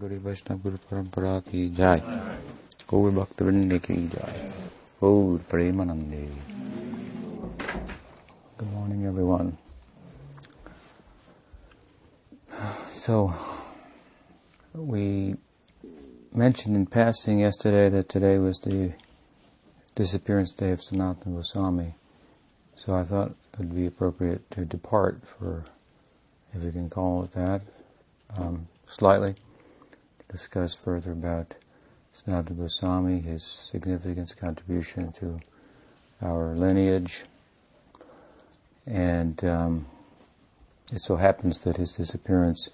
गौरी वैष्णव गुरु परंपरा की जय गौर भक्त वृंद की जय गौर प्रेमानंदे Good morning, everyone. So, we mentioned in passing yesterday that today was the disappearance day of Sanatana Goswami. So I thought it would be appropriate to depart for, if we can call it that, um, slightly, discuss further about Sanatana Goswami, his significance, contribution to our lineage, and um, it so happens that his disappearance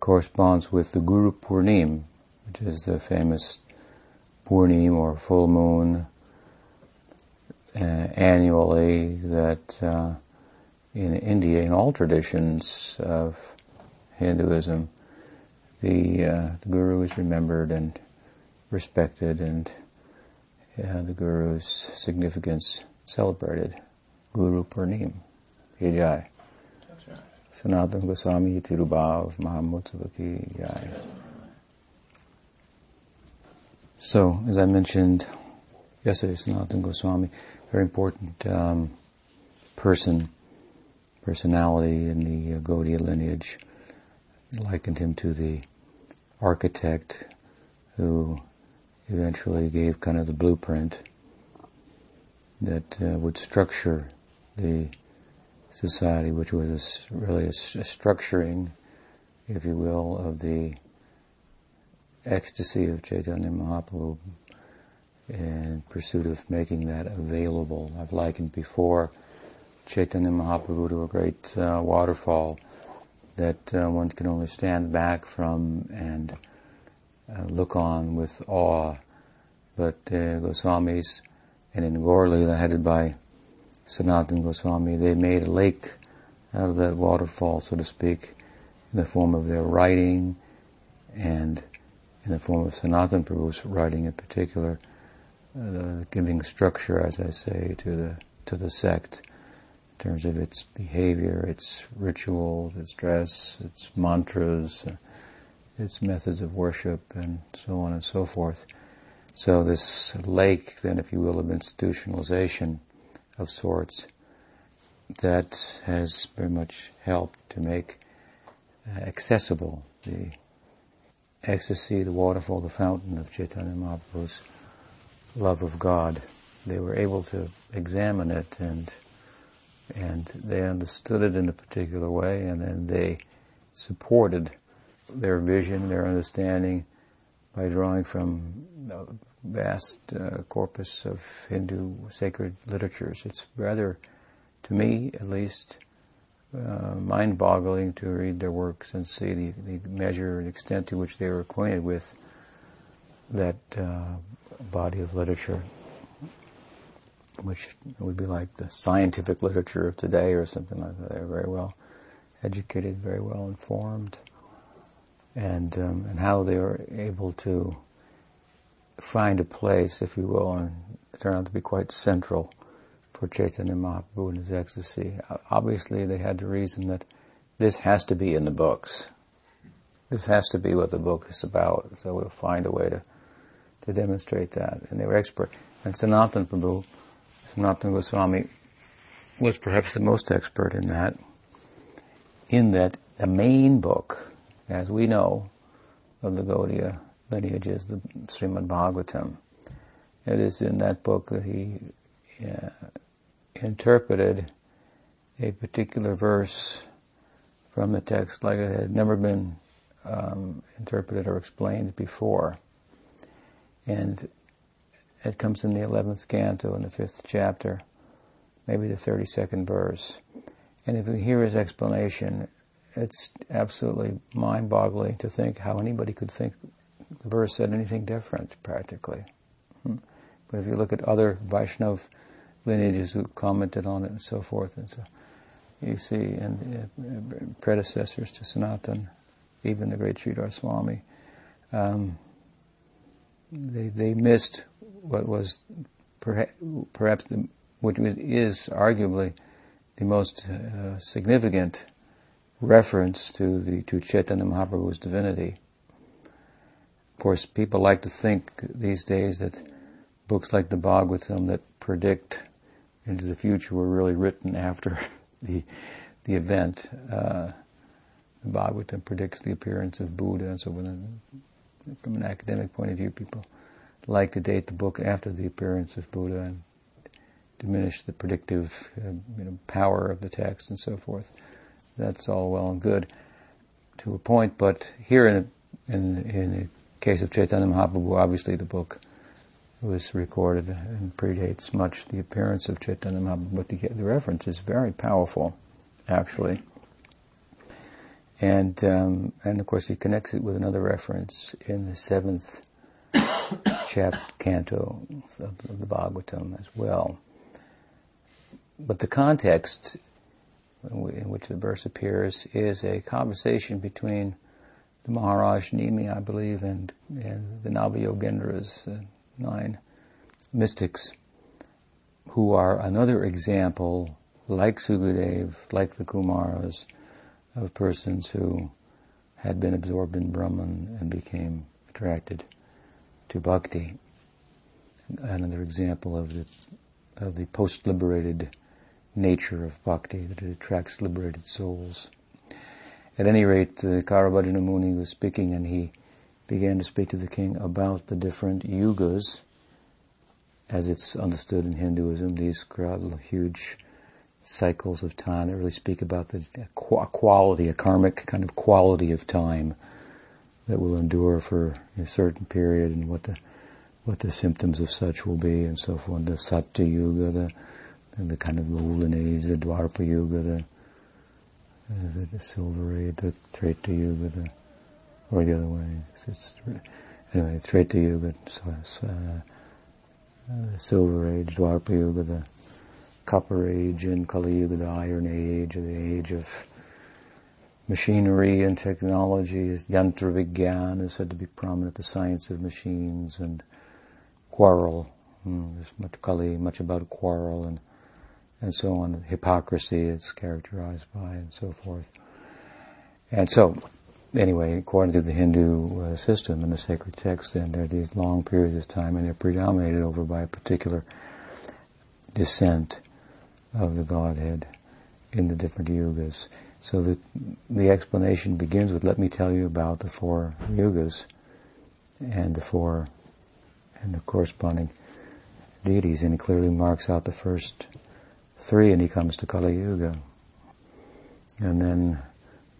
corresponds with the Guru Purnima, which is the famous Purnima or full moon uh, annually that uh, in India, in all traditions of Hinduism, the, uh, the Guru is remembered and respected, and uh, the Guru's significance celebrated. Guru Purnima, Jai. Sanatana Goswami Tirobhava Mahamutsavaki Jai. So, as I mentioned yesterday, Sanatana Goswami, very important um, person, personality in the uh, Gaudiya lineage. Likened him to the architect who eventually gave kind of the blueprint that uh, would structure the society, which was a, really a, a structuring, if you will, of the ecstasy of Chaitanya Mahaprabhu in pursuit of making that available. I've likened before Chaitanya Mahaprabhu to a great uh, waterfall that uh, one can only stand back from and uh, look on with awe. But uh, Goswamis and in Gaur-lila, headed by Sanatana Goswami, they made a lake out of that waterfall, so to speak, in the form of their writing and in the form of Sanatana Prabhu's writing in particular, uh, giving structure, as I say, to the to the sect in terms of its behavior, its rituals, its dress, its mantras, its methods of worship, and so on and so forth. So this lake, then, if you will, of institutionalization of sorts, that has very much helped to make uh, accessible the ecstasy, the waterfall, the fountain of Chaitanya Mahaprabhu's love of God. They were able to examine it and and they understood it in a particular way and then they supported their vision, their understanding by drawing from a vast uh, corpus of Hindu sacred literatures. It's rather, to me at least, uh, mind-boggling to read their works and see the, the measure and extent to which they were acquainted with that uh, body of literature, which would be like the scientific literature of today or something like that. They're very well educated, very well informed, and um, and how they were able to find a place, if you will, and turn out to be quite central for Chaitanya Mahaprabhu and his ecstasy. Obviously, they had the reason that this has to be in the books. This has to be what the book is about. So we'll find a way to to demonstrate that, and they were expert. And Sanatana Prabhu, Sanatana Goswami, was perhaps the most expert in that. In that the main book, as we know, of the Gaudiya lineage is the Srimad Bhagavatam. It is in that book that he uh, interpreted a particular verse from the text like it had never been um, interpreted or explained before. And it comes in the 11th canto in the 5th chapter, maybe the 32nd verse. And if you hear his explanation, it's absolutely mind-boggling to think how anybody could think the verse said anything different, practically. Hmm. But if you look at other Vaishnav lineages who commented on it and so forth, and so you see, and uh, predecessors to Sanatan, even the great Sridhar Swami, um, they they missed what was perhaps, perhaps the, which is arguably the most uh, significant reference to the to Chaitanya Mahaprabhu's divinity. of course, people like to think these days that books like the Bhagavatam that predict into the future were really written after the the event. Uh, the Bhagavatam predicts the appearance of Buddha, and so from an academic point of view, people like to date the book after the appearance of Buddha and diminish the predictive uh, you know, power of the text and so forth. That's all well and good to a point, but here in in, in the case of Chaitanya Mahaprabhu, obviously the book was recorded and predates much the appearance of Chaitanya Mahaprabhu, but the, the reference is very powerful, actually. And um, and of course he connects it with another reference in the seventh chapter canto of, the Bhagavatam as well. But the context in which the verse appears is a conversation between the Maharaj Nimi, I believe, and, and the Navayogendras, uh, nine mystics, who are another example, like Sukadev, like the Kumaras, of persons who had been absorbed in Brahman and became attracted to bhakti. Another example of the of the post-liberated nature of bhakti, that it attracts liberated souls. At any rate, the Karabhajana Muni was speaking and he began to speak to the king about the different yugas, as it's understood in Hinduism, these huge cycles of time that really speak about the quality, a karmic kind of quality of time that will endure for a certain period and what the what the symptoms of such will be and so forth. The Satya Yuga, the the kind of golden age, the Dwapara Yuga, the the, silver age, the Treta Yuga, the, or the other way. It's, anyway, Treta Yuga, so, uh, silver age, Dwapara Yuga, the copper age, and Kali Yuga, the iron age, the age of machinery and technology. Yantra Vigyan is said to be prominent, the science of machines, and quarrel. Hmm, there's much Kali, much about quarrel and and so on. Hypocrisy it's characterized by, and so forth. And so, anyway, according to the Hindu uh, system and the sacred texts, then there are these long periods of time, and they're predominated over by a particular descent of the Godhead in the different yugas. So that the explanation begins with, "Let me tell you about the four yugas and the four and the corresponding deities," and he clearly marks out the first three, and he comes to Kali Yuga. And then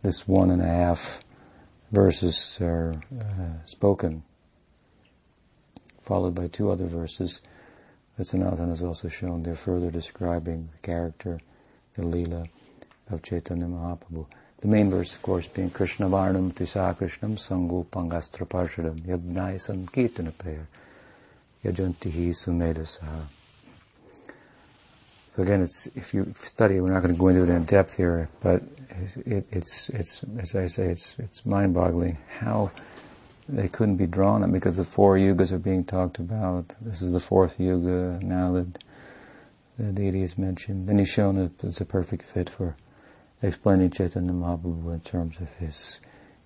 this one and a half verses are uh, spoken, followed by two other verses that Sanatana has also shown. They're further describing the character, the Leela of Chaitanya Mahaprabhu. The main verse, of course, being Krishna Varnam Tisa Krishnam Sangopangastra Parshadam Yajnaih Sankirtana Prayair Yajantihi Sumedasaha. So again, it's if you study, we're not going to go into it in depth here, but it, it's it's as I say, it's it's mind-boggling how they couldn't be drawn on because the four yugas are being talked about. This is the fourth yuga now that the deity is mentioned. Then he's shown that it's a perfect fit for explaining Chaitanya Mahaprabhu in terms of his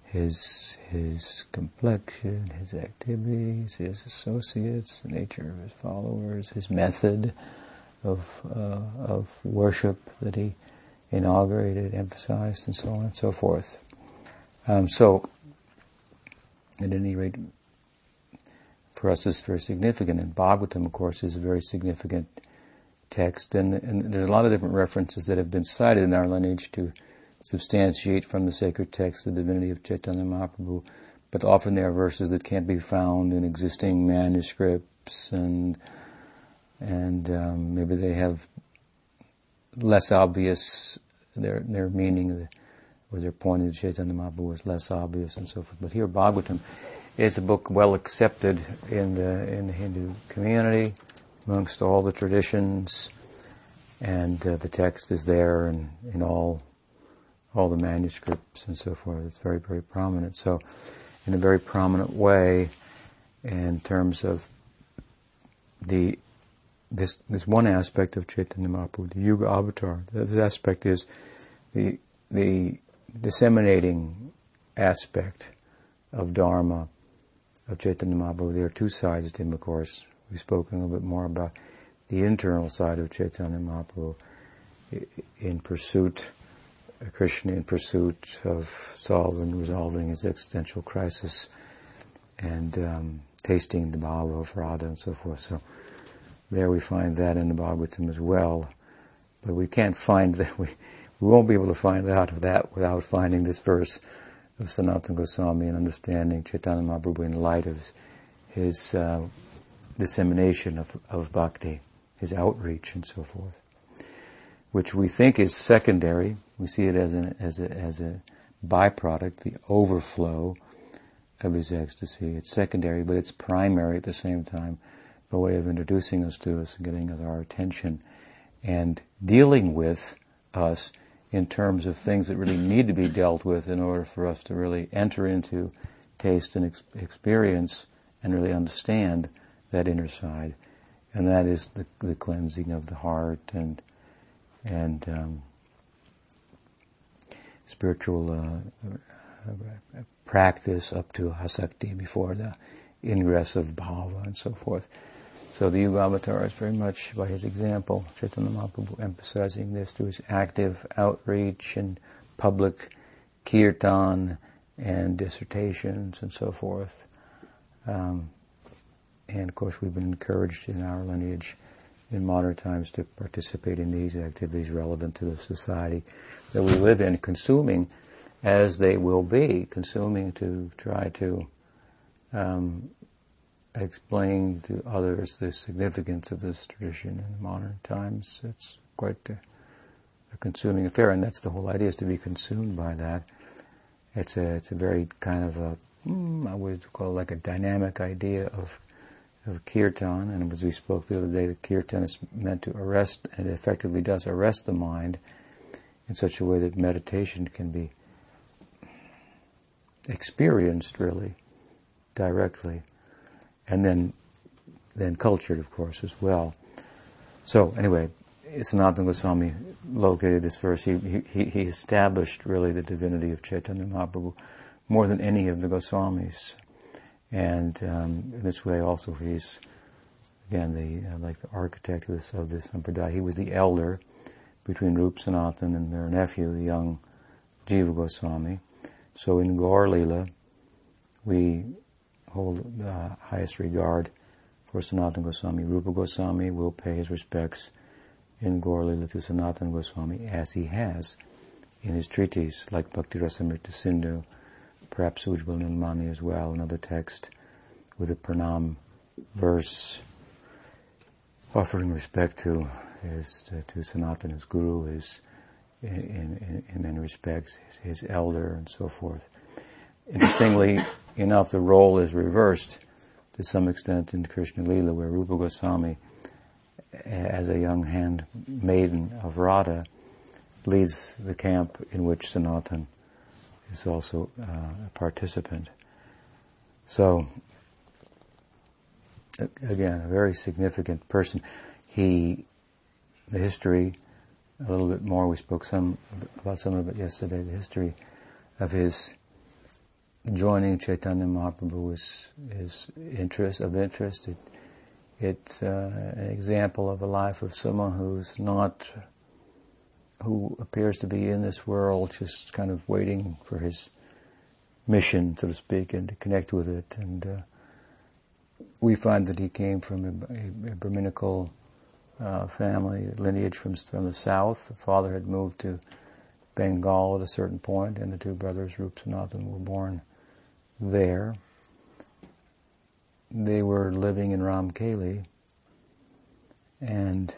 his his complexion, his activities, his associates, the nature of his followers, his method of uh, of worship that he inaugurated, emphasized, and so on and so forth. Um, so, at any rate, for us, it's very significant. And Bhagavatam, of course, is a very significant text, and, and there's a lot of different references that have been cited in our lineage to substantiate from the sacred text the divinity of Chaitanya Mahaprabhu. But often there are verses that can't be found in existing manuscripts and and um, maybe they have less obvious their their meaning or their point of Chaitanya Mahaprabhu was less obvious and so forth. But here Bhagavatam is a book well accepted in the in the Hindu community amongst all the traditions, and uh, the text is there and in all all the manuscripts and so forth. It's very very prominent. So in a very prominent way in terms of the this this one aspect of Chaitanya Mahaprabhu, the Yuga Avatar. This aspect is the the disseminating aspect of Dharma, of Chaitanya Mahaprabhu. There are two sides to him, of course. We've spoken a little bit more about the internal side of Chaitanya Mahaprabhu in pursuit, Krishna in pursuit of solving, resolving his existential crisis and um, tasting the bhava of Radha and so forth. So there we find that in the Bhagavatam as well. But we can't find that, we, we won't be able to find out of that without finding this verse of Sanatana Goswami and understanding Chaitanya Mahaprabhu in light of his, his uh, dissemination of, of bhakti, his outreach and so forth, which we think is secondary. We see it as, an, as, a, as a byproduct, the overflow of his ecstasy. It's secondary, but it's primary at the same time, a way of introducing us to us and getting our attention and dealing with us in terms of things that really need to be dealt with in order for us to really enter into taste and ex- experience and really understand that inner side. And that is the, the cleansing of the heart and and um, spiritual uh, practice up to asakti before the ingress of bhava and so forth. So the Yuga Avatar is very much by his example, Chaitanya Mahaprabhu emphasizing this through his active outreach and public kirtan and dissertations and so forth. Um, and of course we've been encouraged in our lineage in modern times to participate in these activities relevant to the society that we live in, consuming as they will be, consuming to try to um, explain to others the significance of this tradition in modern times. It's quite a, a, consuming affair, and that's the whole idea: is to be consumed by that. It's a it's a very kind of a mm, I would call it like a dynamic idea of of kirtan, and as we spoke the other day, the kirtan is meant to arrest, and it effectively does arrest the mind in such a way that meditation can be experienced really directly and then then cultured, of course, as well. So anyway, Sanatana Goswami located this verse. He, he, he established really the divinity of Chaitanya Mahaprabhu more than any of the Goswamis, and um, in this way also he's again the uh, like the architect of this of this sampradaya. He was the elder between Rup Sanatan and their nephew, the young Jiva Goswami. So in Gaur Lila, we hold the highest regard for Sanatana Goswami. Rupa Goswami will pay his respects in Gaur Lila to Sanatana Goswami as he has in his treatise, like Bhakti Rasamrita Sindhu, perhaps Ujjwal Nilmani as well, another text with a pranam verse offering respect to his uh, to, to Sanatana's guru, his in, in, in many respects, his, his elder and so forth. Interestingly enough, the role is reversed to some extent in Krishna Lila, where Rupa Goswami, as a young hand maiden of Radha, leads the camp in which Sanatan is also uh, a participant. So, again, a very significant person. He, the history, a little bit more. We spoke some about some of it yesterday. The history of his joining Chaitanya Mahaprabhu is, is interest of interest. It, it's uh, an example of a life of someone who's not, who appears to be in this world, just kind of waiting for his mission, so to speak, and to connect with it. And uh, we find that he came from a, a, Brahminical uh, family lineage from from the south. The father had moved to Bengal at a certain point, and the two brothers, Rup Sanatan, were born there. They were living in Ramkeli and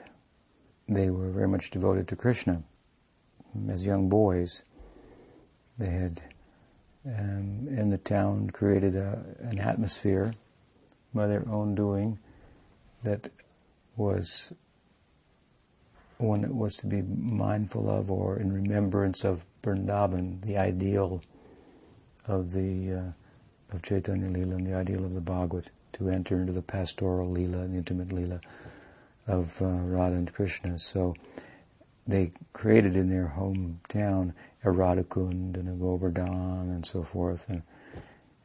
they were very much devoted to Krishna. As young boys, they had um, in the town created a, an atmosphere by their own doing that was one that was to be mindful of or in remembrance of Vrindavan, the ideal of the uh, of Chaitanya Lila and the ideal of the Bhagavad, to enter into the pastoral Lila, the intimate Lila of uh, Radha and Krishna. So they created in their hometown a Radhakund and Govardhan and so forth. And,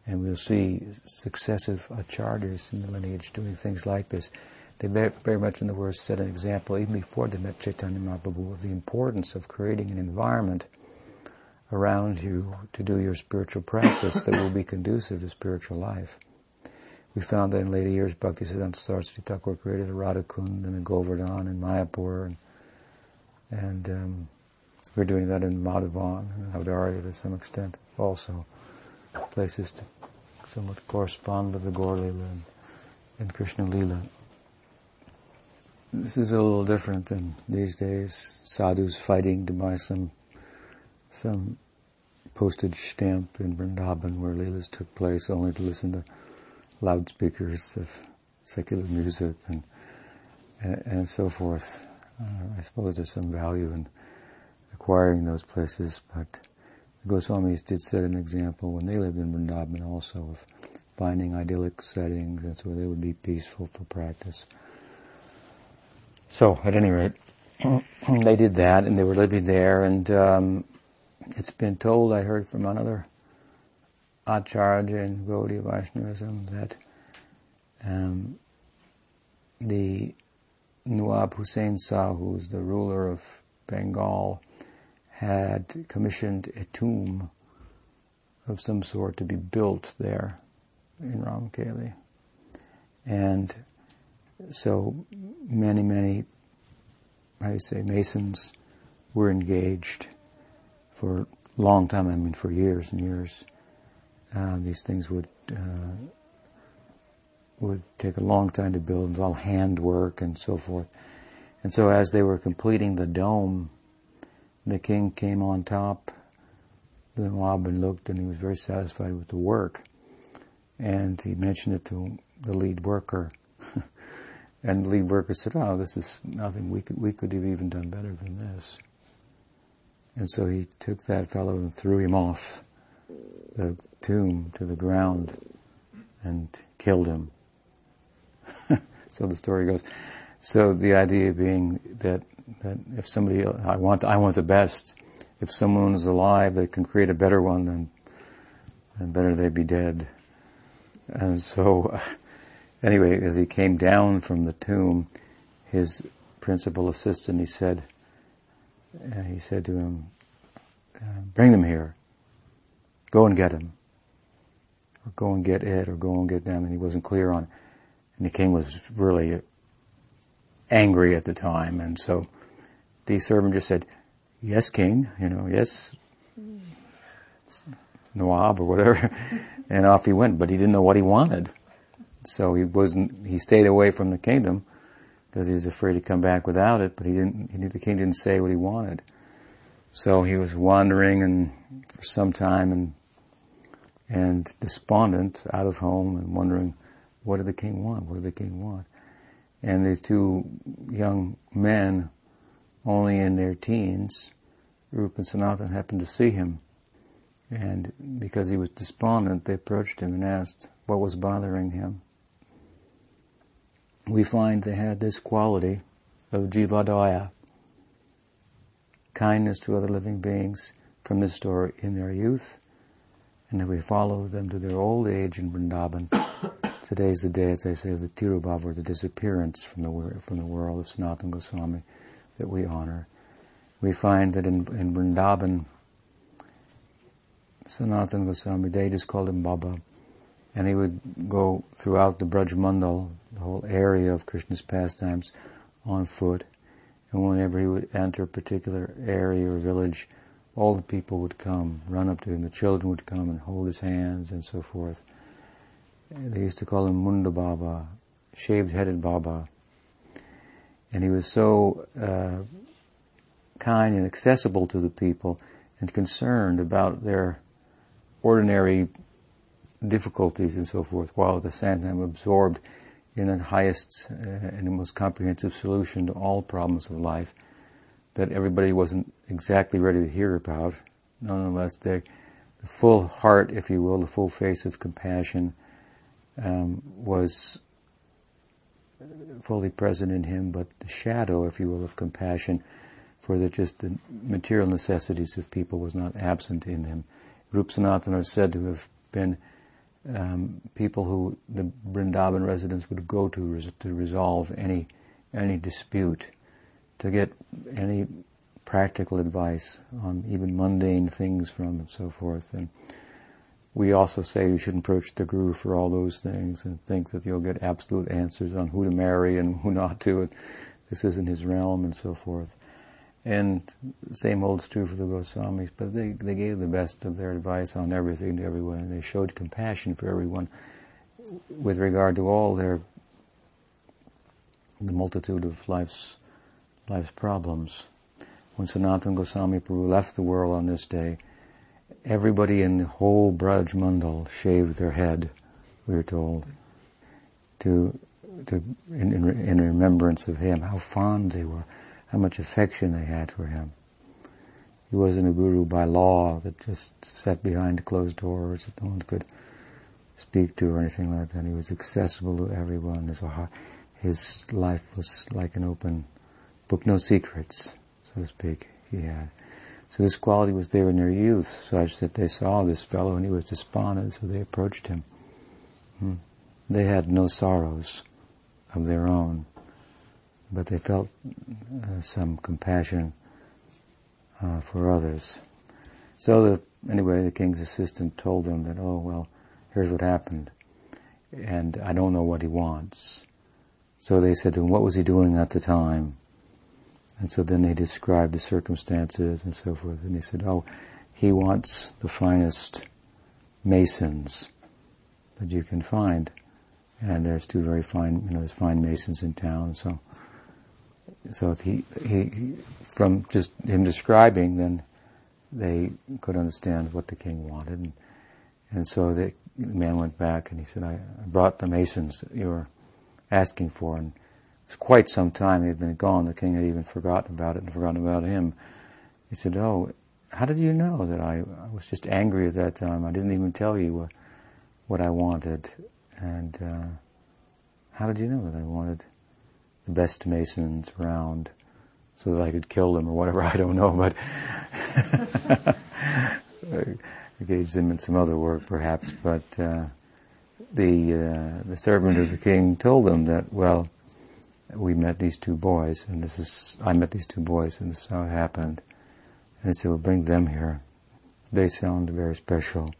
And we'll see successive acharyas in the lineage doing things like this. They very, much, in the words, set an example, even before they met Chaitanya Mahaprabhu, of the importance of creating an environment around you to do your spiritual practice that will be conducive to spiritual life. We found that in later years, Bhaktisiddhanta Saraswati Thakur created a Radhakund and a Govardhan in Mayapur, and, and um, we're doing that in Madhavan and Audarya to some extent also. Places to somewhat correspond with the Gaur and, and Krishna Lila. This is a little different than these days. Sadhus fighting to buy some some postage stamp in Vrindavan where Leelas took place only to listen to loudspeakers of secular music and and, and so forth. Uh, I suppose there's some value in acquiring those places, but the Goswamis did set an example when they lived in Vrindavan also of finding idyllic settings and so they would be peaceful for practice. So, at any rate, they did that and they were living there and um, it's been told, I heard from another Acharya in Gaudiya Vaishnavism that um, the Nawab Hussain Shah, who's the ruler of Bengal, had commissioned a tomb of some sort to be built there in Ramkeli. And so many, many, I say, masons were engaged for a long time, I mean for years and years uh, these things would uh, would take a long time to build. It was all handwork and so forth. And so, as they were completing the dome, the king came on top. The Nawab looked, and he was very satisfied with the work. And he mentioned it to the lead worker. and the lead worker said, "Oh, this is nothing. We could we could have even done better than this." And so he took that fellow and threw him off the tomb to the ground and killed him. so the story goes. So the idea being that that if somebody I want I want the best. If someone is alive, they can create a better one. Then then better they be dead. And so, anyway, as he came down from the tomb, his principal assistant, he said, uh, he said to him, uh, "Bring them here." Go and get him. Or go and get it, or go and get them. And he wasn't clear on it. And the king was really angry at the time. And so the servant just said, Yes, king, you know, yes, Nawab or whatever. and off he went, but he didn't know what he wanted. So he wasn't, he stayed away from the kingdom because he was afraid to come back without it, but he didn't, he, the king didn't say what he wanted. So he was wandering and for some time and and despondent out of home and wondering what did the king want? What did the king want? And these two young men, only in their teens, Rupa and Sanatan happened to see him. And because he was despondent, they approached him and asked what was bothering him. We find they had this quality of jivadaya, kindness to other living beings from this story in their youth, and then we follow them to their old age in Vrindavan. Today is the day, as I say, of the Tirobhava, or the disappearance from the, from the world of Sanatana Goswami that we honor. We find that in, in Vrindavan, Sanatana Goswami, they just called him Baba, and he would go throughout the Braj Mandal, the whole area of Krishna's pastimes, on foot. And whenever he would enter a particular area or village, all the people would come, run up to him. The children would come and hold his hands and so forth. They used to call him Munda Baba, shaved-headed Baba. And he was so uh, kind and accessible to the people and concerned about their ordinary difficulties and so forth, while at the same time absorbed in the highest uh, and the most comprehensive solution to all problems of life that everybody wasn't exactly ready to hear about. Nonetheless, the full heart, if you will, the full face of compassion um, was fully present in him, but the shadow, if you will, of compassion for the just the material necessities of people was not absent in him. Rup Sanatana is said to have been um, people who the Vrindavan residents would go to res- to resolve any any dispute, to get any practical advice on even mundane things from and so forth. And we also say you shouldn't approach the guru for all those things and think that you'll get absolute answers on who to marry and who not to. This isn't his realm and so forth. And same holds true for the Goswamis, but they, they gave the best of their advice on everything to everyone, and they showed compassion for everyone with regard to all their the multitude of life's life's problems. When Sanatan Goswami Prabhu left the world on this day, everybody in the whole Braj Mandal shaved their head, we are told, to, to in, in, in remembrance of him, how fond they were how much affection they had for him. He wasn't a guru by law that just sat behind closed doors that no one could speak to or anything like that. He was accessible to everyone. His, his life was like an open book, no secrets, so to speak, he had. So this quality was there in their youth, such that they saw this fellow and he was despondent, so they approached him. Hmm. They had no sorrows of their own but they felt uh, some compassion uh, for others. So the, anyway, the king's assistant told them that, oh well, here's what happened, and I don't know what he wants. So they said to him, what was he doing at the time? And so then they described the circumstances and so forth, and he said, oh, he wants the finest masons that you can find. And there's two very fine, you know, there's fine masons in town, so so he, he, from just him describing, then they could understand what the king wanted. And, and so the man went back and he said, I, brought the masons that you were asking for. And was quite some time he had been gone. The king had even forgotten about it and forgotten about him. He said, Oh, how did you know that I, I was just angry at that time? I didn't even tell you what, what I wanted. And uh, how did you know that I wanted the best masons around so that I could kill them or whatever, I don't know, but engage them in some other work perhaps, but uh, the uh, the servant of the king told them that, well, we met these two boys, and this is, I met these two boys, and this is how it happened. And they said, well, bring them here. They sound very special.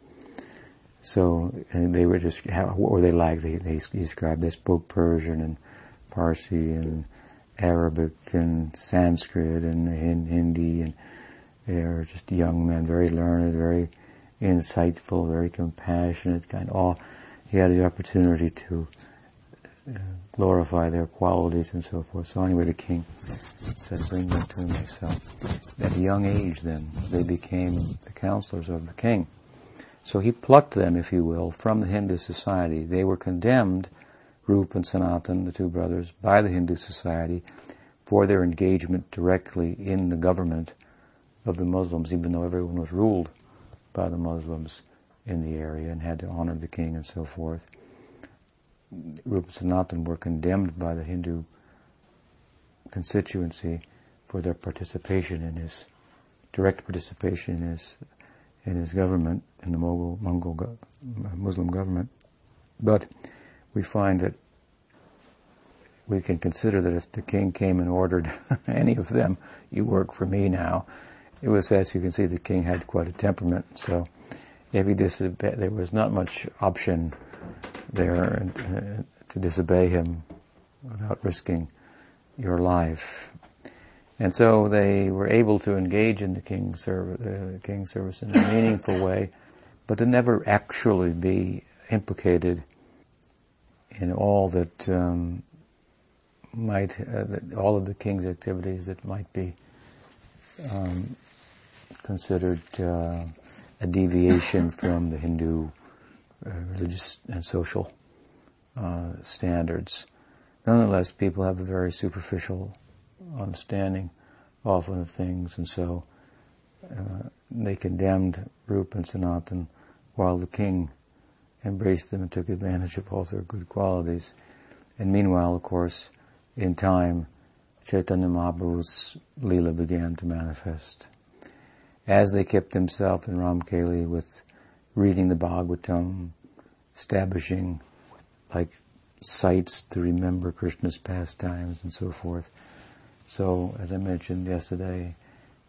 So, and they were just, how, what were they like? They, they described, they spoke Persian and Parsi and Arabic and Sanskrit and Hindi, and they are just young men, very learned, very insightful, very compassionate, kind of all. He had the opportunity to glorify their qualities and so forth. So anyway, the king said, bring them to myself. At a young age then, they became the counselors of the king. So he plucked them, if you will, from the Hindu society. They were condemned Rup and Sanatan, the two brothers, by the Hindu society for their engagement directly in the government of the Muslims, even though everyone was ruled by the Muslims in the area and had to honor the king and so forth. Rup and Sanatan were condemned by the Hindu constituency for their participation in his direct participation in his in his government in the Mughal, Mongol Muslim government, but we find that we can consider that if the king came and ordered any of them, you work for me now, it was as you can see the king had quite a temperament. So if he disobeyed, there was not much option there uh, to disobey him without risking your life. And so they were able to engage in the king's service, uh, king's service in a meaningful way, but to never actually be implicated in all that um, might, uh, that all of the king's activities that might be um, considered uh, a deviation from the Hindu religious and social uh, standards. Nonetheless, people have a very superficial understanding often of things, and so uh, they condemned Rup and Sanatan while the king embraced them and took advantage of all their good qualities. And meanwhile, of course, in time, Chaitanya Mahaprabhu's Leela began to manifest. As they kept themselves in Ramkeli with reading the Bhagavatam, establishing like sites to remember Krishna's pastimes and so forth. So, as I mentioned yesterday,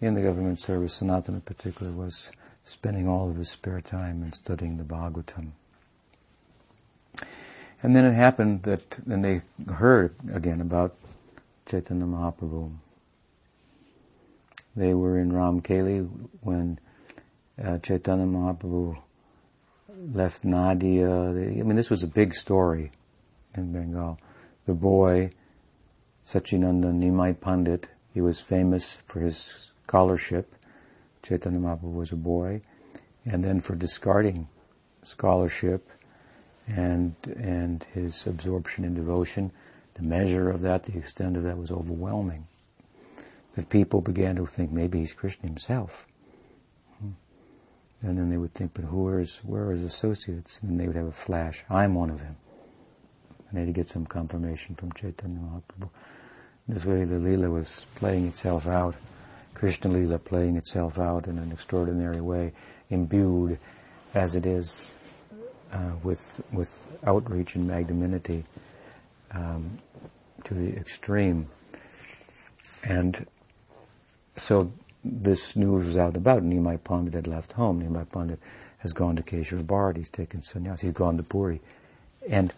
in the government service, Sanatana in particular was spending all of his spare time in studying the Bhagavatam. And then it happened that then they heard again about Chaitanya Mahaprabhu. They were in Ramkeli when uh, Chaitanya Mahaprabhu left Nadia. I mean, this was a big story in Bengal. The boy, Sachinanda Nimai Pandit, he was famous for his scholarship. Chaitanya Mahaprabhu was a boy. And then for discarding scholarship and, and his absorption in devotion, the measure of that, the extent of that was overwhelming. That people began to think maybe he's Krishna himself. And then they would think, but who are his, where are his associates? And they would have a flash. I'm one of them. And they had to get some confirmation from Chaitanya Mahaprabhu. This way the Leela was playing itself out, Krishna Leela playing itself out in an extraordinary way, imbued as it is uh, with, with outreach and magnanimity um, to the extreme. And so this news was out about. Nimai Pandit had left home. Nimai Pandit has gone to Keshava Bharati. He's taken sannyas. He's gone to Puri. And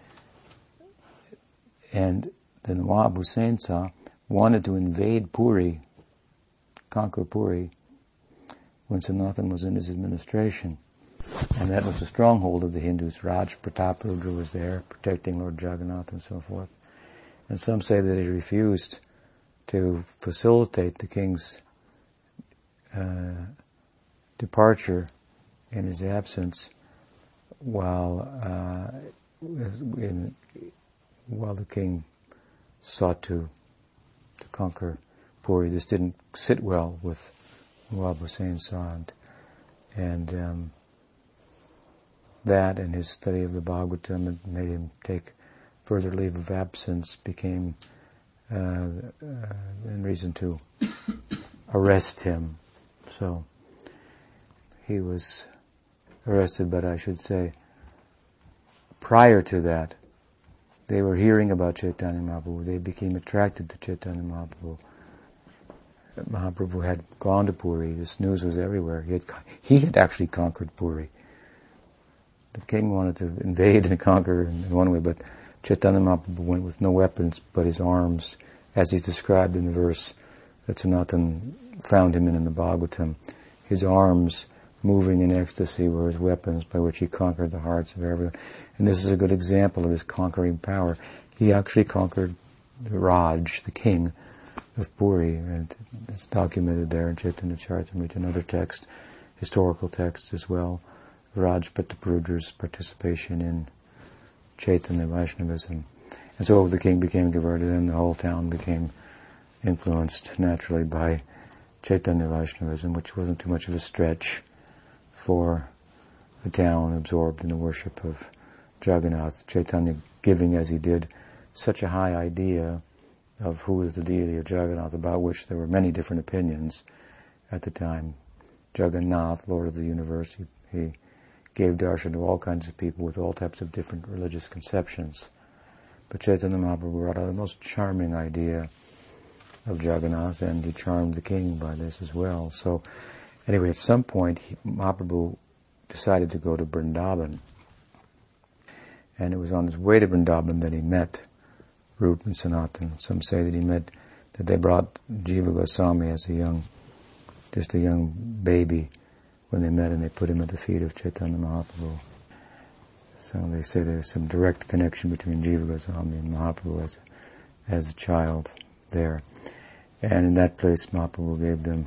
and the Nawab Hussain Shah wanted to invade Puri, conquer Puri, when Sanatan was in his administration. And that was the stronghold of the Hindus. Raj Prataparudra was there, protecting Lord Jagannath and so forth. And some say that he refused to facilitate the king's uh, departure in his absence while uh, in, while the king sought to to conquer Puri. This didn't sit well with Nawab Hussain Sant. And um, that and his study of the Bhagavatam made him take further leave of absence, became uh, uh, reason to arrest him. So he was arrested, but I should say, prior to that, they were hearing about Chaitanya Mahaprabhu. They became attracted to Chaitanya Mahaprabhu. Mahaprabhu had gone to Puri. This news was everywhere. He had, he had actually conquered Puri. The king wanted to invade and conquer in one way, but Chaitanya Mahaprabhu went with no weapons but his arms, as he's described in the verse that Sanatan found him in in the Bhagavatam. His arms moving in ecstasy were his weapons by which he conquered the hearts of everyone. And this is a good example of his conquering power. He actually conquered Raj, the king of Puri, and it's documented there in Chaitanya Charitamrita and other texts, historical texts as well. Raj Prataparudra's participation in Chaitanya Vaishnavism. And so the king became converted and the whole town became influenced naturally by Chaitanya Vaishnavism, which wasn't too much of a stretch for a town absorbed in the worship of Jagannath, Chaitanya giving as he did such a high idea of who is the deity of Jagannath, about which there were many different opinions at the time. Jagannath, Lord of the universe, he, he gave darshan to all kinds of people with all types of different religious conceptions. But Chaitanya Mahaprabhu brought out most charming idea of Jagannath, and he charmed the king by this as well. So, anyway, at some point, he, Mahaprabhu decided to go to Vrindavan. And it was on his way to Vrindavan that he met Rupa and Sanatan. Some say that he met, that they brought Jiva Goswami as a young, just a young baby when they met and they put him at the feet of Chaitanya Mahaprabhu. So they say there's some direct connection between Jiva Goswami and Mahaprabhu as, as a child there. And in that place, Mahaprabhu gave them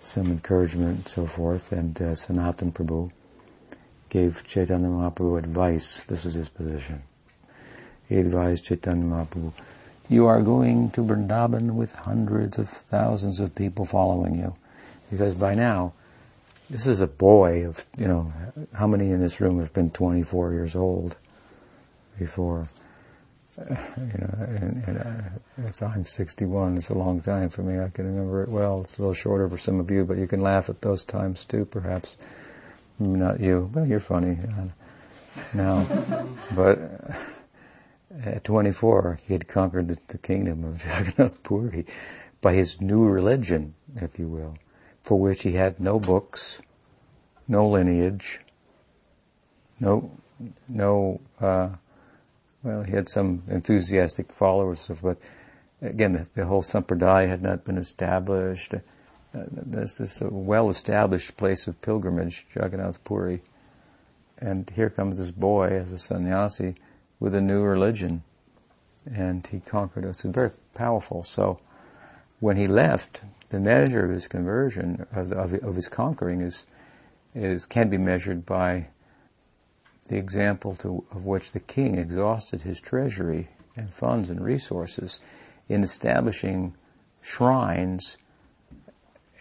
some encouragement and so forth, and uh, Sanatan Prabhu gave Chaitanya Mahaprabhu advice. This was his position. He advised Chaitanya Mahaprabhu, you are going to Vrindavan with hundreds of thousands of people following you. Because by now, this is a boy of, you know, how many in this room have been 24 years old before? Uh, you know, and, and uh, I'm 61. It's a long time for me. I can remember it well. It's a little shorter for some of you, but you can laugh at those times too, perhaps. Not you. Well, you're funny. now. but at 24, he had conquered the, the kingdom of Jagannath Puri by his new religion, if you will, for which he had no books, no lineage, no, no, uh, well, he had some enthusiastic followers, but again, the, the whole sampradaya had not been established. Uh, there's this uh, well-established place of pilgrimage, Jagannath Puri, and here comes this boy as a sannyasi with a new religion, and he conquered us. It's very powerful. So when he left, the measure of his conversion, of, of, of his conquering, is is can be measured by the example to, of which the king exhausted his treasury and funds and resources in establishing shrines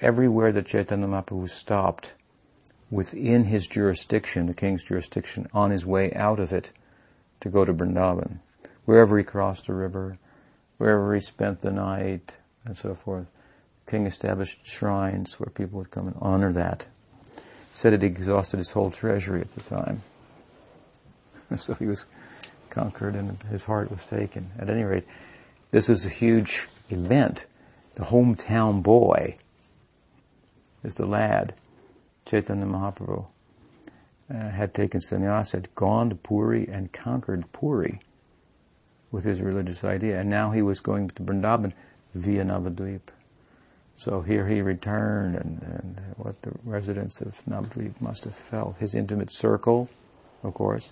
everywhere that Chaitanya Mahaprabhu stopped within his jurisdiction, the king's jurisdiction, on his way out of it to go to Vrindavan. Wherever he crossed the river, wherever he spent the night, and so forth, the king established shrines where people would come and honor that. Said it exhausted his whole treasury at the time. so he was conquered and his heart was taken. At any rate, this was a huge event. The hometown boy is the lad, Chaitanya Mahaprabhu, uh, had taken sannyas, had gone to Puri and conquered Puri with his religious idea. And now he was going to Vrindavan via Navadvip. So here he returned, and, and what the residents of Navadvip must have felt. His intimate circle, of course,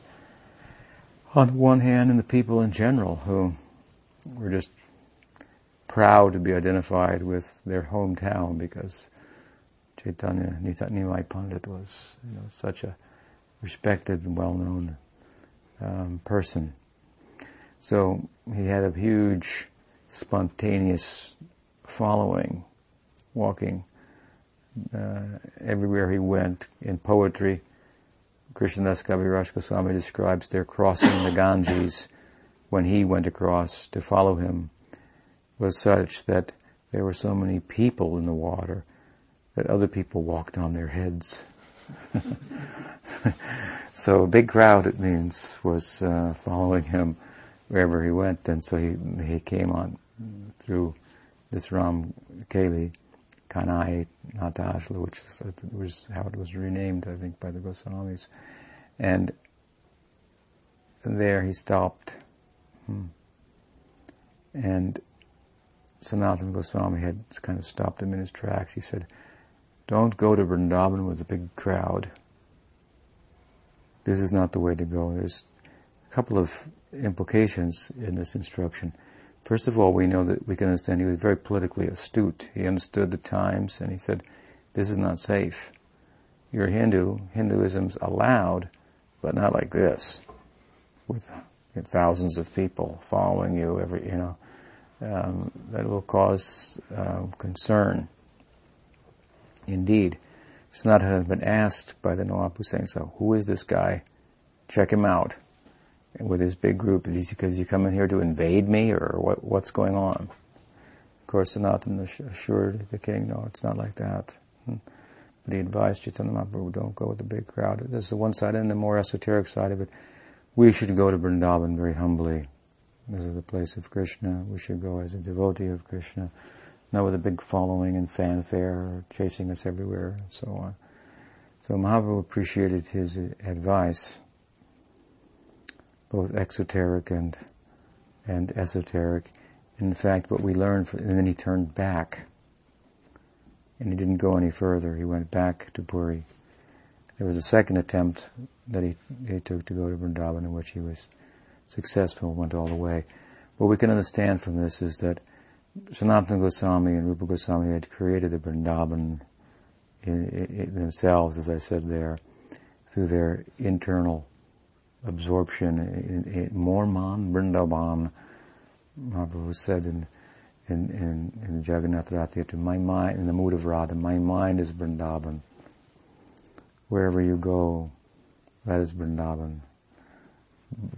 on the one hand, and the people in general who were just proud to be identified with their hometown because Chaitanya Nimai Pandit was you know, such a respected and well-known um, person. So he had a huge, spontaneous following, walking uh, everywhere he went in poetry Krishnadas Kaviraj Goswami describes their crossing the Ganges when he went across to follow him was such that there were so many people in the water that other people walked on their heads. so a big crowd, it means, was uh, following him wherever he went, and so he he came on through this Ram Keli, Kanai Natajla, which was how it was renamed, I think, by the Goswamis. And there he stopped. Hmm. And Sanatana Goswami had kind of stopped him in his tracks. He said, Don't go to Vrindavan with a big crowd. This is not the way to go. There's a couple of implications in this instruction. First of all, we know that we can understand he was very politically astute. He understood the times and he said, this is not safe. You're a Hindu. Hinduism's allowed, but not like this, with thousands of people following you every, you know, um, that will cause uh, concern. Indeed, Sanat had been asked by the Nawab Hussain, so who is this guy? Check him out with his big group? Is he, is he coming here to invade me, or what, what's going on? Of course, Sanatana assured the king, no, it's not like that. Hmm. But he advised Chaitanya Mahaprabhu, don't go with the big crowd. This is the one side, and the more esoteric side of it. We should go to Vrindavan very humbly. This is the place of Krishna. We should go as a devotee of Krishna, not with a big following and fanfare chasing us everywhere and so on. So Mahaprabhu appreciated his advice both exoteric and and esoteric. In fact, what we learned, from, and then he turned back, and he didn't go any further. He went back to Puri. There was a second attempt that he, he took to go to Vrindavan, in which he was successful, went all the way. What we can understand from this is that Sanatana Goswami and Rupa Goswami had created the Vrindavan in, in themselves, as I said there, through their internal absorption in, in Morman Vrindavan. Mahaprabhu said in in in, in Jagannath Rath my mind in the mood of Radha, my mind is Vrindavan. Wherever you go, that is Vrindavan.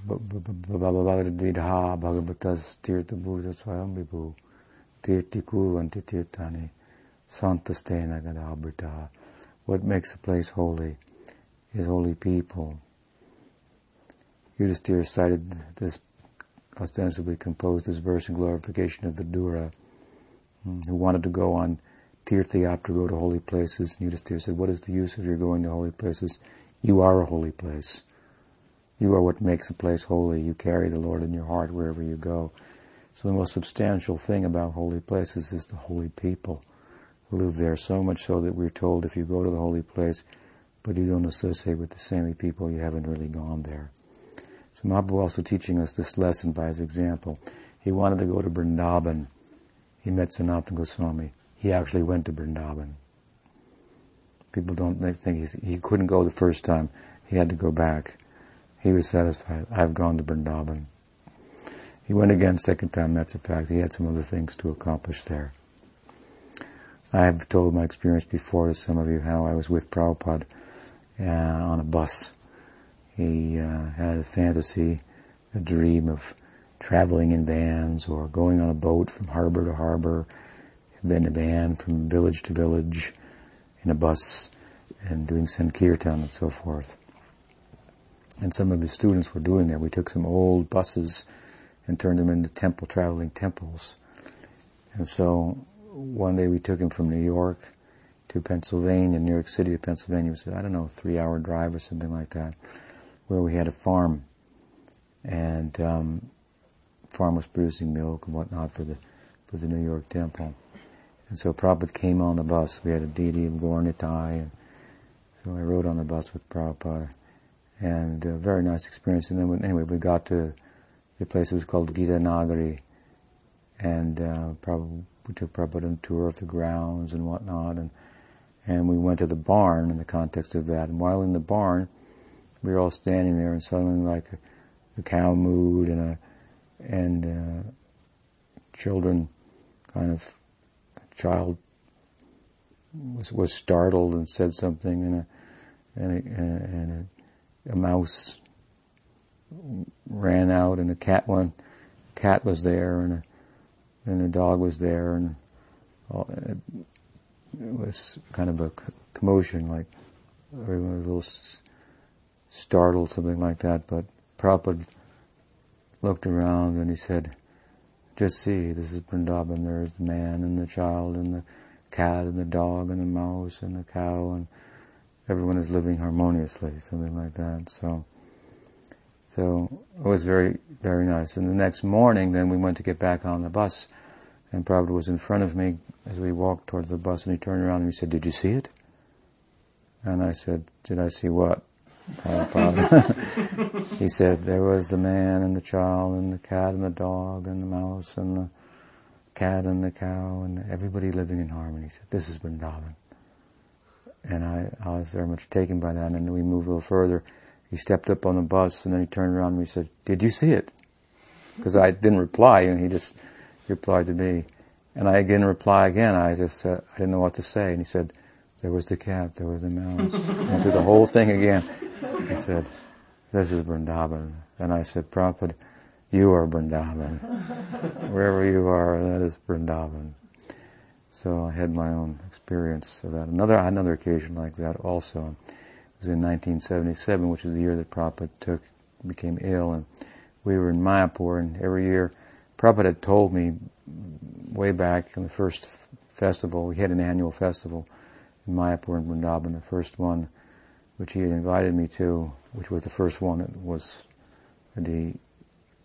Bhagavad Bhagavatas Tirtha Bhuta Swayam Vibhu Tirtiku Antitirtani Santastena Gadabrita. What makes a place holy is holy people Yudhisthira cited this ostensibly composed this verse in glorification of Vidura, hmm, who wanted to go on tirthayatra, go to holy places. And Yudhisthira said, what is the use of your going to holy places? You are a holy place. You are what makes a place holy. You carry the Lord in your heart wherever you go. So the most substantial thing about holy places is the holy people who live there, so much so that we're told if you go to the holy place, but you don't associate with the same people, you haven't really gone there. So Mahaprabhu also teaching us this lesson by his example. He wanted to go to Vrindavan. He met Sanatana Goswami. He actually went to Vrindavan. People don't think he couldn't go the first time. He had to go back. He was satisfied. I've gone to Vrindavan. He went again second time, that's a fact. He had some other things to accomplish there. I have told my experience before to some of you how I was with Prabhupada uh, on a bus. He uh, had a fantasy, a dream of traveling in vans or going on a boat from harbor to harbor, then a van from village to village in a bus and doing Sankirtan and so forth. And some of his students were doing that. We took some old buses and turned them into temple, traveling temples. And so one day we took him from New York to Pennsylvania, New York City to Pennsylvania. It was, I don't know, three hour drive or something like that, where we had a farm. And, um, farm was producing milk and whatnot for the, for the New York temple. And so Prabhupada came on the bus. We had a deity of Gaura-Nitai, and so I rode on the bus with Prabhupada. And a very nice experience. And then when, anyway, we got to the place that was called Gita Nagari, and uh, Prabhupada, we took Prabhupada on a tour of the grounds and whatnot, and and we went to the barn in the context of that. And while in the barn, we were all standing there, and suddenly, like a, a cow mooed, and a and uh, children, kind of, child was was startled and said something, and a and a, and a, a mouse ran out, and a cat one cat was there, and a and a dog was there, and all, it, it was kind of a commotion, like everyone was a little startled, something like that. But Prabhupada looked around and he said, just see, this is Vrindavan, there's the man and the child and the cat and the dog and the mouse and the cow and everyone is living harmoniously, something like that. So, so it was very, very nice. And the next morning, then we went to get back on the bus, and Prabhupada was in front of me as we walked towards the bus, and he turned around and he said, "Did you see it?" And I said, "Did I see what?" Uh, he said, "There was the man and the child and the cat and the dog and the mouse and the cat and the cow and everybody living in harmony." He said, "This is Vrindavan." And I, I was very much taken by that. And then we moved a little further he stepped up on the bus and then he turned around and he said, did you see it? Because I didn't reply and he just replied to me. And I didn't reply again. I just said, I didn't know what to say. And he said, there was the cat, there was the mouse. Went through the whole thing again. He said, this is Vrindavan. And I said, Prabhupada, you are Vrindavan. Wherever you are, that is Vrindavan. So I had my own experience of that. Another, another occasion like that also it was in 1977, which is the year that Prabhupada took, became ill, and we were in Mayapur, and every year, Prabhupada had told me way back in the first festival, we had an annual festival in Mayapur and Vrindavan, the first one which he had invited me to, which was the first one that was that he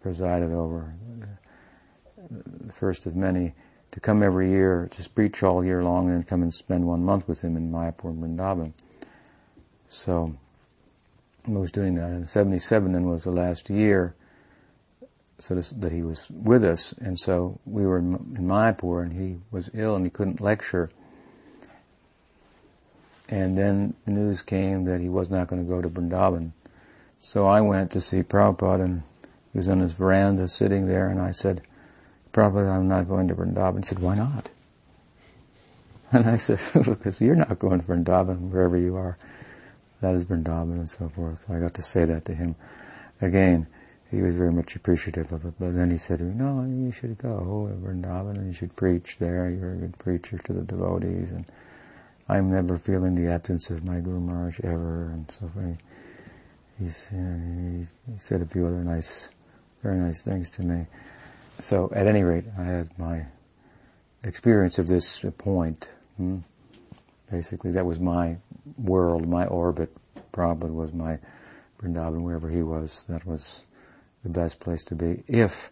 presided over, the first of many, to come every year, to preach all year long and come and spend one month with him in Mayapur and Vrindavan. So I was doing that. And 77 then was the last year so this, that he was with us. And so we were in, in Mayapur and he was ill and he couldn't lecture. And then the news came that he was not going to go to Vrindavan. So I went to see Prabhupada and he was on his veranda sitting there and I said, Prabhupada, I'm not going to Vrindavan. He said, why not? And I said, because you're not going to Vrindavan wherever you are that is Vrindavan and so forth. I got to say that to him. Again, he was very much appreciative of it. But then he said to me, no, you should go to Vrindavan and you should preach there. You're a good preacher to the devotees. And I'm never feeling the absence of my Guru Maharaj ever. And so forth. he's, he, he said a few other nice, very nice things to me. So at any rate, I had my experience of this point. Hmm? Basically, that was my world, my orbit. Prabhupada was my Vrindavan, wherever he was. That was the best place to be if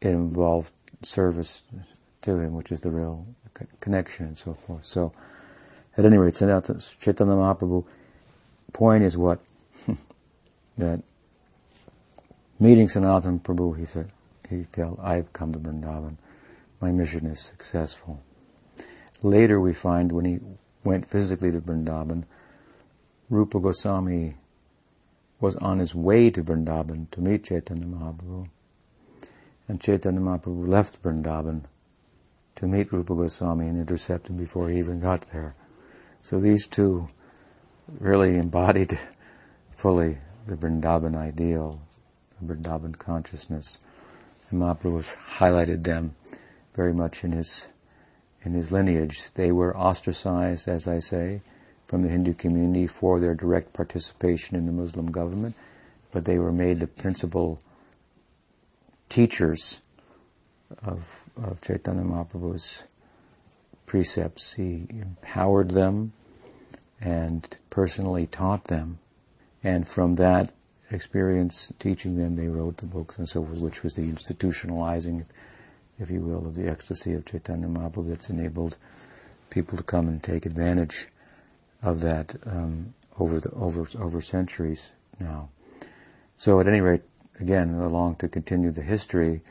it involved service to him, which is the real connection and so forth. So, at any rate, Chaitanya Mahaprabhu point is what that meeting Sanatana Prabhu, he said, he felt, I've come to Vrindavan. My mission is successful. Later we find when he went physically to Vrindavan, Rupa Goswami was on his way to Vrindavan to meet Chaitanya Mahaprabhu. And Chaitanya Mahaprabhu left Vrindavan to meet Rupa Goswami and intercept him before he even got there. So these two really embodied fully the Vrindavan ideal, the Vrindavan consciousness. And Mahaprabhu highlighted them very much in his in his lineage. They were ostracized, as I say, from the Hindu community for their direct participation in the Muslim government, but they were made the principal teachers of, of Chaitanya Mahaprabhu's precepts. He empowered them and personally taught them. And from that experience teaching them, they wrote the books and so forth, which was the institutionalizing, if you will, of the ecstasy of Chaitanya Mahaprabhu that's enabled people to come and take advantage of that um, over the over over centuries now. So at any rate, again, along to continue the history,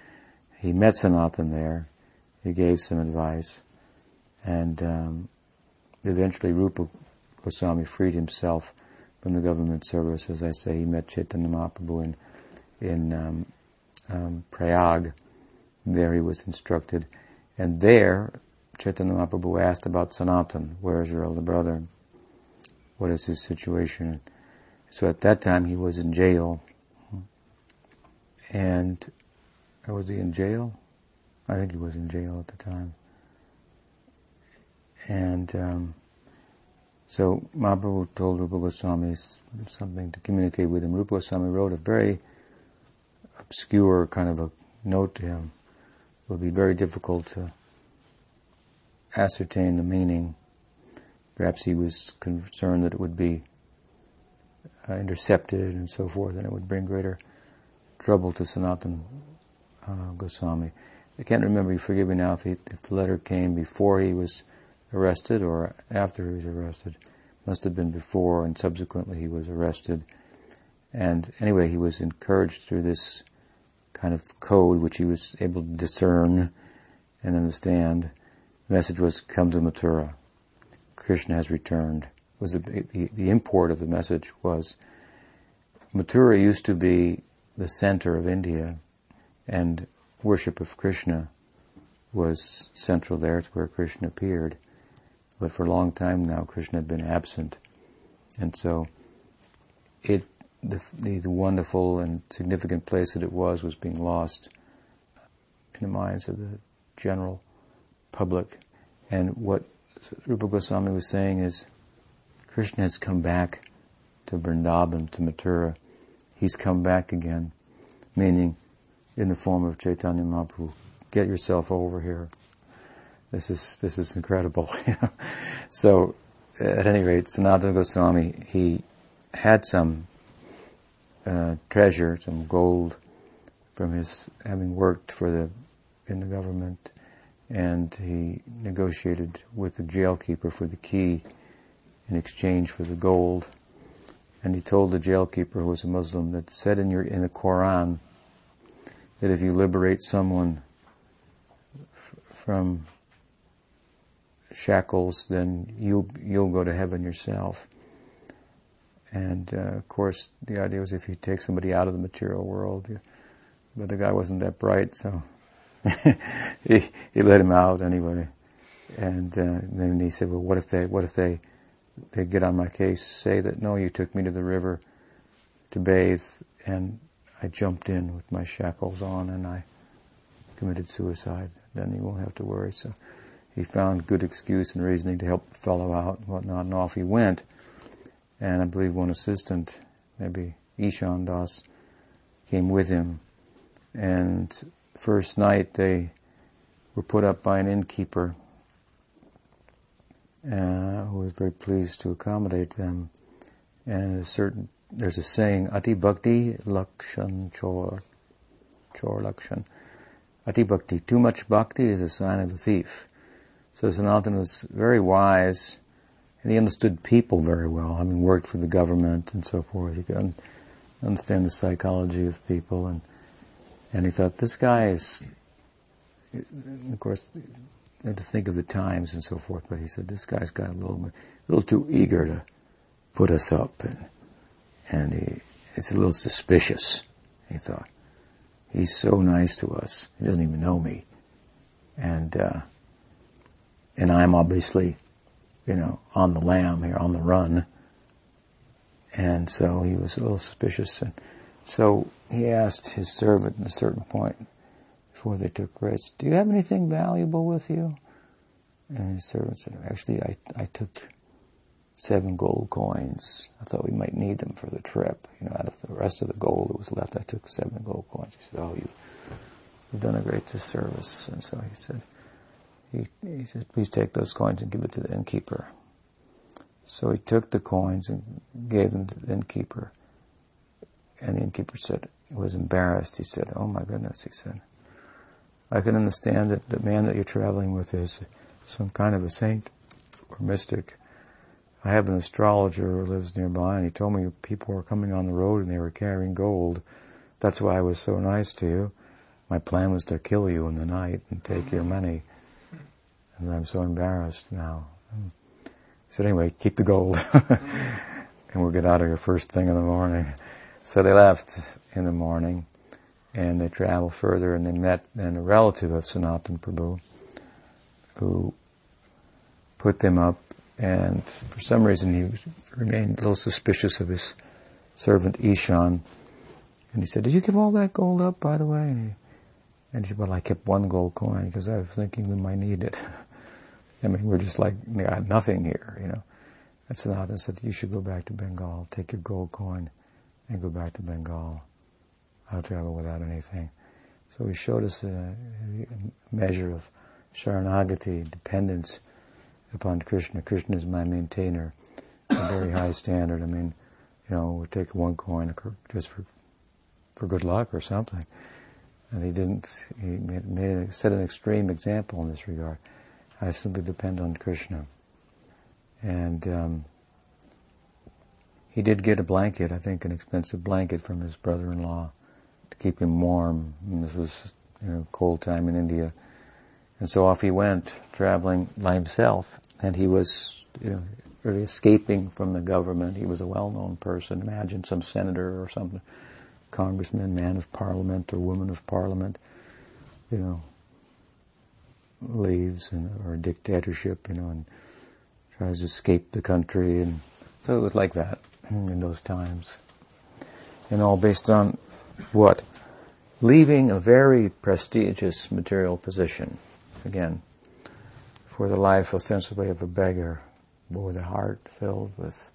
he met Sanatan there. He gave some advice, and um, eventually Rupa Goswami freed himself from the government service. As I say, he met Chaitanya Mahaprabhu in, in um, um, Prayag. There he was instructed. And there, Chaitanya Mahaprabhu asked about Sanatan. Where is your elder brother? What is his situation? So at that time he was in jail. And was he in jail? I think he was in jail at the time. And um, so Mahaprabhu told Rupa Goswami something to communicate with him. Rupa Goswami wrote a very obscure kind of a note to him. It would be very difficult to ascertain the meaning. Perhaps he was concerned that it would be uh, intercepted and so forth, and it would bring greater trouble to Sanatan uh, Goswami. I can't remember, you forgive me now, if, he, if the letter came before he was arrested or after he was arrested. Must have been before, and subsequently he was arrested. And anyway, he was encouraged through this kind of code, which he was able to discern and understand. The message was, "Come to Mathura. Krishna has returned." Was the, the, the import of the message was, Mathura used to be the center of India, and worship of Krishna was central there. It's where Krishna appeared. But for a long time now, Krishna had been absent. And so it, the, the, the, wonderful and significant place that it was was being lost in the minds of the general public. And what Rupa Goswami was saying is, Krishna has come back to Vrindavan, to Mathura. He's come back again, meaning in the form of Chaitanya Mahaprabhu. Get yourself over here. This is this is incredible. so, at any rate, Sanatana Goswami he had some uh, treasure, some gold from his having worked for the in the government, and he negotiated with the jailkeeper for the key in exchange for the gold. And he told the jailkeeper, who was a Muslim, that said in your in the Quran that if you liberate someone f- from shackles, then you'll you'll go to heaven yourself. And uh, of course, the idea was if you take somebody out of the material world, you, but the guy wasn't that bright, so he he let him out anyway. And uh, then he said, "Well, what if they what if they they get on my case, say that no, you took me to the river to bathe, and I jumped in with my shackles on, and I committed suicide. Then he won't have to worry." So he found good excuse and reasoning to help the fellow out and whatnot, and off he went. And I believe one assistant maybe Ishan Das, came with him. And first night they were put up by an innkeeper uh, who was very pleased to accommodate them. And a certain, there's a saying, Ati Bhakti Lakshan Chor, Chor Lakshan. Ati Bhakti, too much bhakti is a sign of a thief. So Sanatana was very wise, and he understood people very well. I mean, worked for the government and so forth. He could understand the psychology of people, and and he thought this guy is. Of course, had to think of the times and so forth. But he said this guy's got a little, a little too eager to put us up, and and he, it's a little suspicious. He thought he's so nice to us. He doesn't even know me, and uh, and I'm obviously, you know, on the lam here, on the run. And so he was a little suspicious, and so he asked his servant at a certain point before they took rest, "Do you have anything valuable with you?" And his servant said, "Actually, I I took." Seven gold coins. I thought we might need them for the trip. You know, out of the rest of the gold that was left, I took seven gold coins. He said, "Oh, you, you've done a great disservice." And so he said, he, he said, please take those coins and give it to the innkeeper. So he took the coins and gave them to the innkeeper. And the innkeeper said, he was embarrassed. He said, oh my goodness, he said, I can understand that the man that you're traveling with is some kind of a saint or mystic. I have an astrologer who lives nearby and he told me people were coming on the road and they were carrying gold. That's why I was so nice to you. My plan was to kill you in the night and take your money. And I'm so embarrassed now. Said, anyway, keep the gold. and we'll get out of here first thing in the morning. So they left in the morning and they traveled further and they met then a relative of Sanatan Prabhu who put them up and for some reason he remained a little suspicious of his servant Ishan. And he said, did you give all that gold up, by the way? And he, and he said, well, I kept one gold coin because I was thinking we might need it. I mean, we're just like, I got nothing here, you know. And Sanatana said, you should go back to Bengal, take your gold coin and go back to Bengal. I'll travel without anything. So he showed us a, a measure of sharanagati, dependence upon Krishna. Krishna is my maintainer, a very high standard. I mean, you know, we take one coin just for for good luck or something. And he didn't. He made, made set an extreme example in this regard. I simply depend on Krishna. And um, he did get a blanket, I think an expensive blanket from his brother-in-law to keep him warm. And this was, you know, cold time in India. And so off he went, traveling by himself. And he was, you know, really escaping from the government. He was a well-known person. Imagine some senator or some congressman, man of parliament or woman of parliament, you know, leaves and, or dictatorship, you know, and tries to escape the country. And so it was like that in those times. And all based on what? Leaving a very prestigious material position. Again, for the life ostensibly of a beggar, but with a heart filled with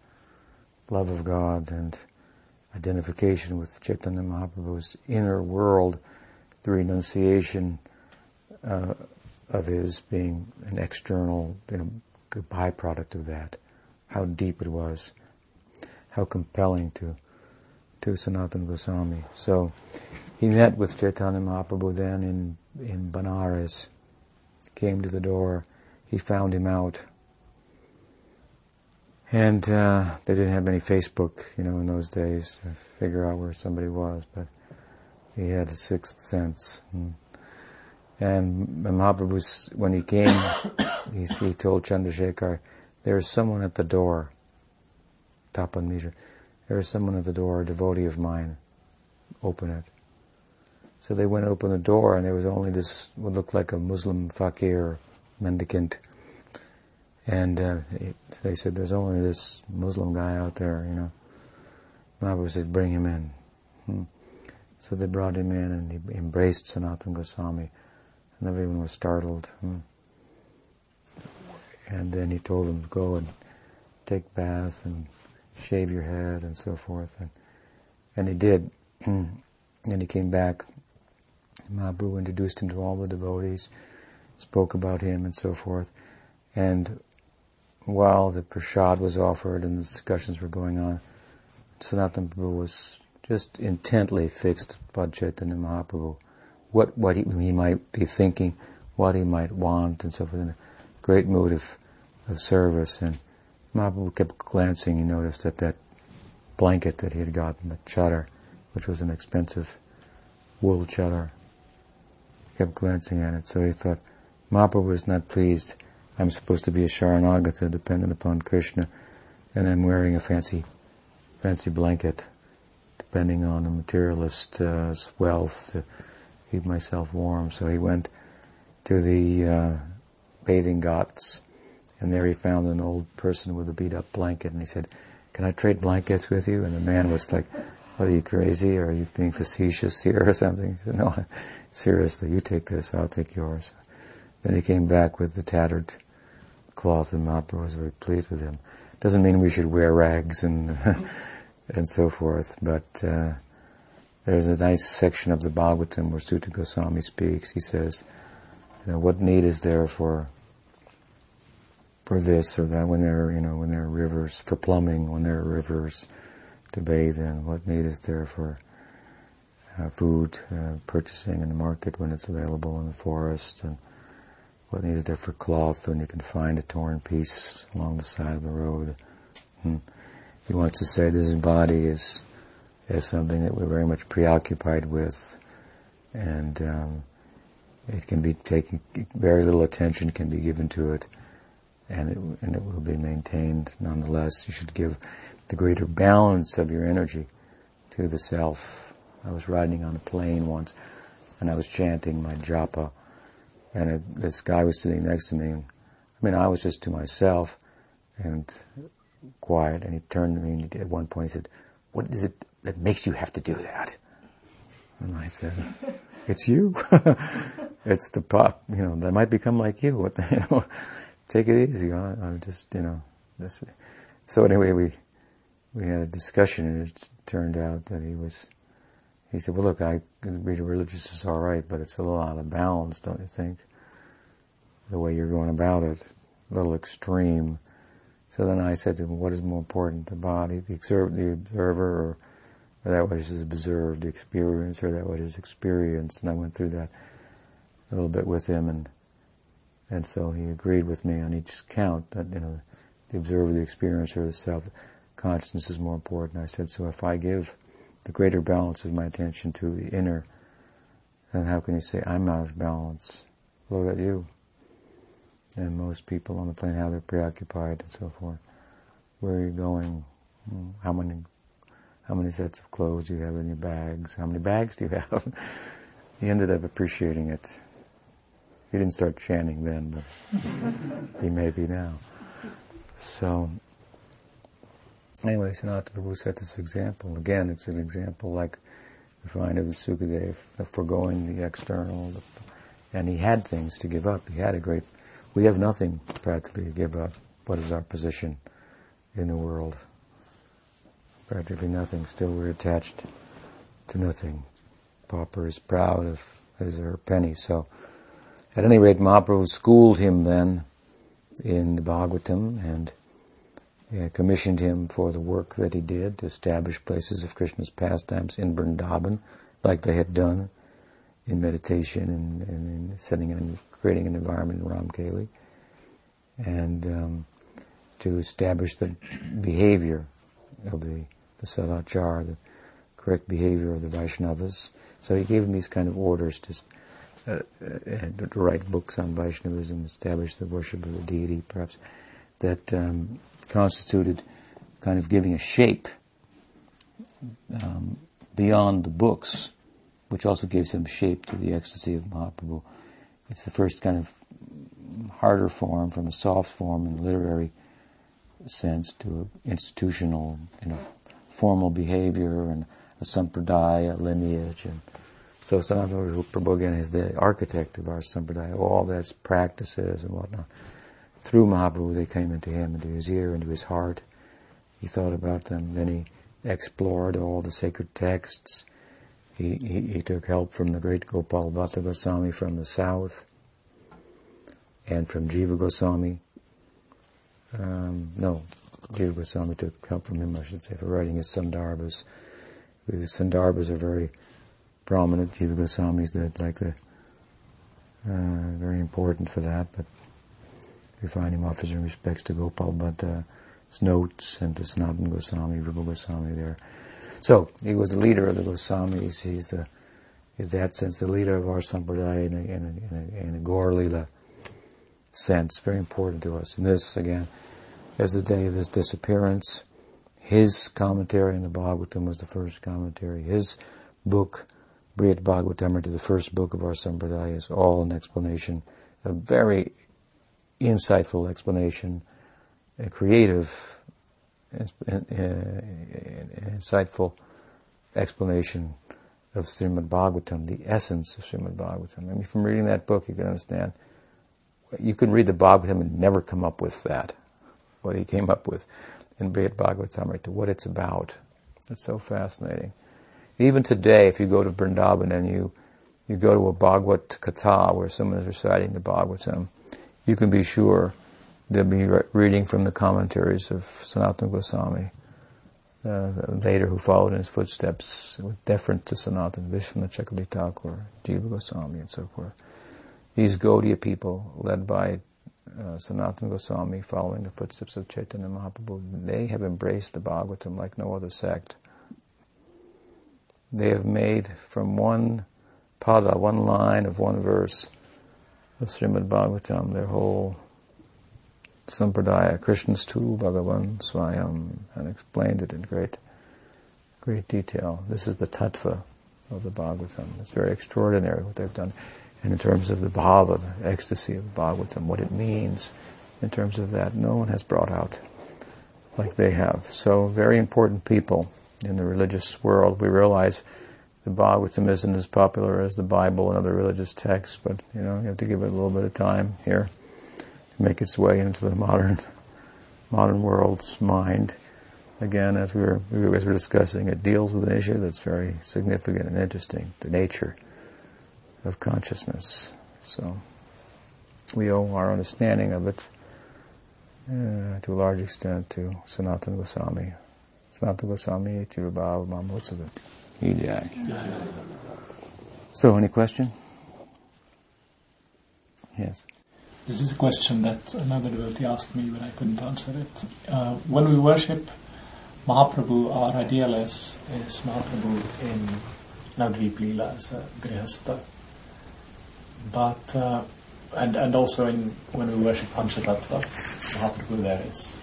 love of God and identification with Chaitanya Mahaprabhu's inner world, the renunciation uh, of his being an external, you know, byproduct of that. How deep it was, how compelling to to Sanatana Goswami. So he met with Chaitanya Mahaprabhu then in in Benares. Came to the door. He found him out. And uh, they didn't have any Facebook, you know, in those days to figure out where somebody was, but he had a sixth sense. And and Mahaprabhu, when he came, he, he told Chandrasekhar, there is someone at the door, Tapan Mishra, there is someone at the door, a devotee of mine, open it. So they went to open the door and there was only this, what looked like a Muslim fakir, mendicant. And uh, they said, there's only this Muslim guy out there, you know. Mahaprabhu said, bring him in. Hmm. So they brought him in and he embraced Sanatana Goswami and everyone was startled. Hmm. And then he told them go and take baths and shave your head and so forth. And And he did. and he came back. Mahaprabhu introduced him to all the devotees, spoke about him and so forth. And while the prasad was offered and the discussions were going on, Sanatana Prabhu was just intently fixed upon Chaitanya Mahaprabhu, what, what he, he, might be thinking, what he might want, and so forth, in a great mood of, of service. And Mahaprabhu kept glancing, he noticed that that blanket that he had gotten, the chadar, which was an expensive wool chadar, kept glancing at it. So he thought, Mahaprabhu was not pleased. I'm supposed to be a Sharanagata, dependent upon Krishna, and I'm wearing a fancy, fancy blanket, depending on a materialist's uh, wealth to keep myself warm. So he went to the uh, bathing ghats, and there he found an old person with a beat-up blanket, and he said, "Can I trade blankets with you?" And the man was like, "What are you crazy? Or are you being facetious here or something?" He said, "No, seriously, you take this, I'll take yours." Then he came back with the tattered cloth, and Mahaprabhu was very pleased with him. Doesn't mean we should wear rags and and so forth, but uh, there's a nice section of the Bhagavatam where Suta Goswami speaks. He says, you know, what need is there for for this or that when there are, you know, when there are rivers for plumbing, when there are rivers to bathe in? What need is there for uh, food uh, purchasing in the market when it's available in the forest? And what need is there for cloth when you can find a torn piece along the side of the road? Hmm. He wants to say this body is is something that we're very much preoccupied with, and um, it can be taken, very little attention can be given to it, and it, and it will be maintained nonetheless. You should give the greater balance of your energy to the self. I was riding on a plane once, and I was chanting my japa, and it, this guy was sitting next to me. And, I mean, I was just to myself and quiet, and he turned to me and at one point he said, "What is it that makes you have to do that?" And I said, "It's you." it's the pop, you know, that might become like you. What the, you know, take it easy. I, I'm just, you know, this. So anyway, we we had a discussion, and it turned out that he was. He said, "Well, look, I read religious is all right, but it's a little out of balance, don't you think? The way you're going about it, a little extreme." So then I said to him, "What is more important, the body, the, observer, the observer, or, or that which is observed, the experience, or that which is experienced?" And I went through that a little bit with him, and and so he agreed with me on each count that you know the observer, the experiencer, the self consciousness is more important. I said, so if I give the greater balance of my attention to the inner, then how can you say I'm out of balance? Look at you. And most people on the plane, how they're preoccupied and so forth. Where are you going? How many how many sets of clothes do you have in your bags? How many bags do you have? he ended up appreciating it he didn't start chanting then, but he may be now. So, anyway, Sanatana Prabhu set this example. Again, it's an example like the find of the Sukadev, foregoing the external, and he had things to give up. He had a great. We have nothing practically to give up. What is our position in the world? Practically nothing. Still, we're attached to nothing. Pauper is proud of his or her penny. So at any rate, Mahaprabhu schooled him then in the Bhagavatam and commissioned him for the work that he did to establish places of Krishna's pastimes in Vrindavan, like they had done in meditation and, and in setting and creating an environment in Ramkeli, and um, to establish the behavior of the, the Sadachar, the correct behavior of the Vaishnavas. So he gave him these kind of orders to uh, to write books on Vaishnavism, establish the worship of the deity, perhaps, that um, constituted kind of giving a shape um, beyond the books, which also gave some shape to the ecstasy of Mahaprabhu. It's the first kind of harder form from a soft form in the literary sense to an institutional, you know, formal behavior and a sampradaya, lineage, and so Sanatana Prabhu again is the architect of our sampradaya, all that's practices and whatnot. Through Mahaprabhu, they came into him, into his ear, into his heart. He thought about them. Then he explored all the sacred texts. He, he, he took help from the great Gopal Bhatta Goswami from the south and from Jiva Goswami. Um, no, Jiva Goswami took help from him, I should say, for writing his Sandarbhas. The Sandarbhas are very prominent. Jiva Goswami's that like the uh, very important for that, but we find him offers in respects to Gopal Bhatta's uh, notes and to Sanatana Goswami, Rupa Goswami there. So he was the leader of the Goswamis. He's the, in that sense, the leader of our sampradaya in a, in a, in a, in Gaur sense. Very important to us. And this, again, as the day of his disappearance, his commentary on the Bhagavatam was the first commentary. His book, Brihad Bhagavatamrita, the first book of our Sampradaya, is all an explanation, a very insightful explanation, a creative, insightful explanation of Srimad Bhagavatam, the essence of Srimad Bhagavatam. I mean, from reading that book, you can understand. You can read the Bhagavatam and never come up with that, what he came up with in Brihad Bhagavatamrita, what it's about. It's so fascinating. Even today, if you go to Vrindavan and you, you go to a Bhagavat Katha where someone is reciting the Bhagavatam, you can be sure they'll be re- reading from the commentaries of Sanatana Goswami, uh, later who followed in his footsteps with deference to Sanatana, Vishwanath Chakravarti Thakur, Jiva Goswami, and so forth. These Gaudiya people, led by uh, Sanatana Goswami, following the footsteps of Chaitanya Mahaprabhu, they have embraced the Bhagavatam like no other sect. They have made from one pada, one line of one verse of Srimad Bhagavatam, their whole sampradaya, Krishnas tu, Bhagavan Swayam, and explained it in great, great detail. This is the tattva of the Bhagavatam. It's very extraordinary what they've done. And in terms of the bhava, the ecstasy of Bhagavatam, what it means in terms of that, no one has brought out like they have. So very important people in the religious world. We realize the Bhagavatam isn't as popular as the Bible and other religious texts, but you know, you have to give it a little bit of time here to make its way into the modern modern world's mind. Again, as we were as we were discussing, it deals with an issue that's very significant and interesting, the nature of consciousness. So we owe our understanding of it uh, to a large extent to Sanatana Goswami. Sanatana Goswami, Mahotsava. So, any question? Yes. This is a question that another devotee asked me, but I couldn't answer it. Uh, when we worship Mahaprabhu, our ideal is, is Mahaprabhu in Navadvip Leela as a Grihastha. But, uh, and, and also in, when we worship Panchatattva, Mahaprabhu there is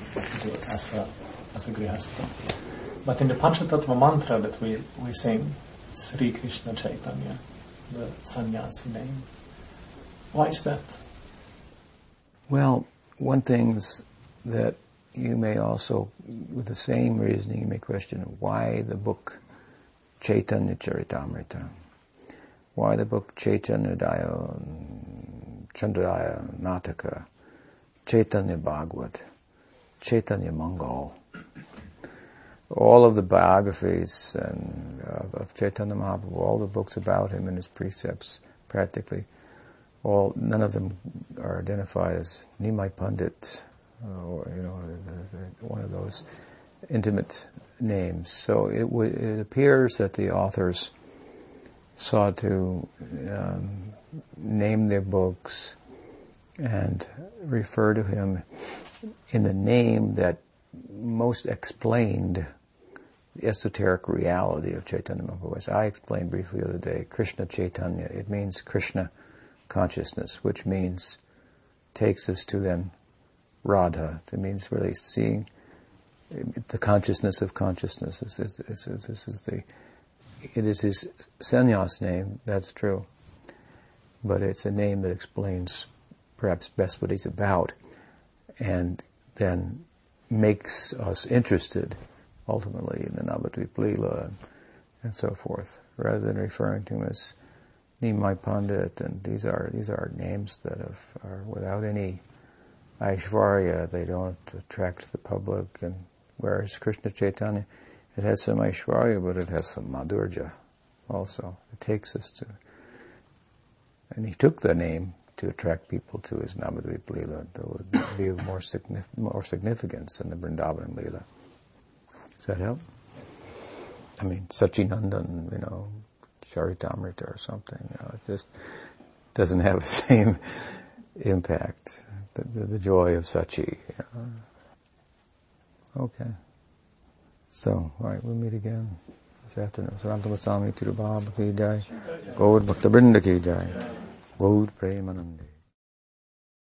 as a, as a Grihastha. But in the Panchatattva mantra that we, we sing, Sri Krishna Chaitanya, the sannyasi name. Why is that? Well, one thing that you may also, with the same reasoning, you may question why the book Chaitanya Charitamrita, why the book Chaitanya Daya, Chandrodaya Nataka, Chaitanya Bhagavat, Chaitanya Mangal, all of the biographies and, uh, of Chaitanya Mahaprabhu, all the books about him and his precepts, practically, all none of them are identified as Nimai Pandit or you know one of those intimate names. So it, w- it appears that the authors sought to um, name their books and refer to him in the name that most explained esoteric reality of Chaitanya Mahaprabhu. I explained briefly the other day, Krishna Chaitanya, it means Krishna consciousness, which means takes us to then Radha. It means really seeing the consciousness of consciousness. This is, this is, this is the, it is his sannyas name, that's true. But it's a name that explains perhaps best what he's about and then makes us interested ultimately in the Navadvip Leela and, and so forth, rather than referring to him as Nimai Pandit, and these are these are names that have, are without any Aishvarya. They don't attract the public, and whereas Krishna Chaitanya, it has some Aishwarya, but it has some Madhurya also. It takes us to, and he took the name to attract people to his Navadvip Leela that would be of more, signif- more significance than the Vrindavan Leela. Does that help? I mean, Sachinandan, you know, Charitamrita or something, you know, it just doesn't have the same impact, the, the, the joy of Sachi. You. Okay. So, alright, we'll meet again this afternoon. Sanatana Goswami Tirobhava ki jai. Gaur Bhakta Brinda ki jai. Gaur Premanande.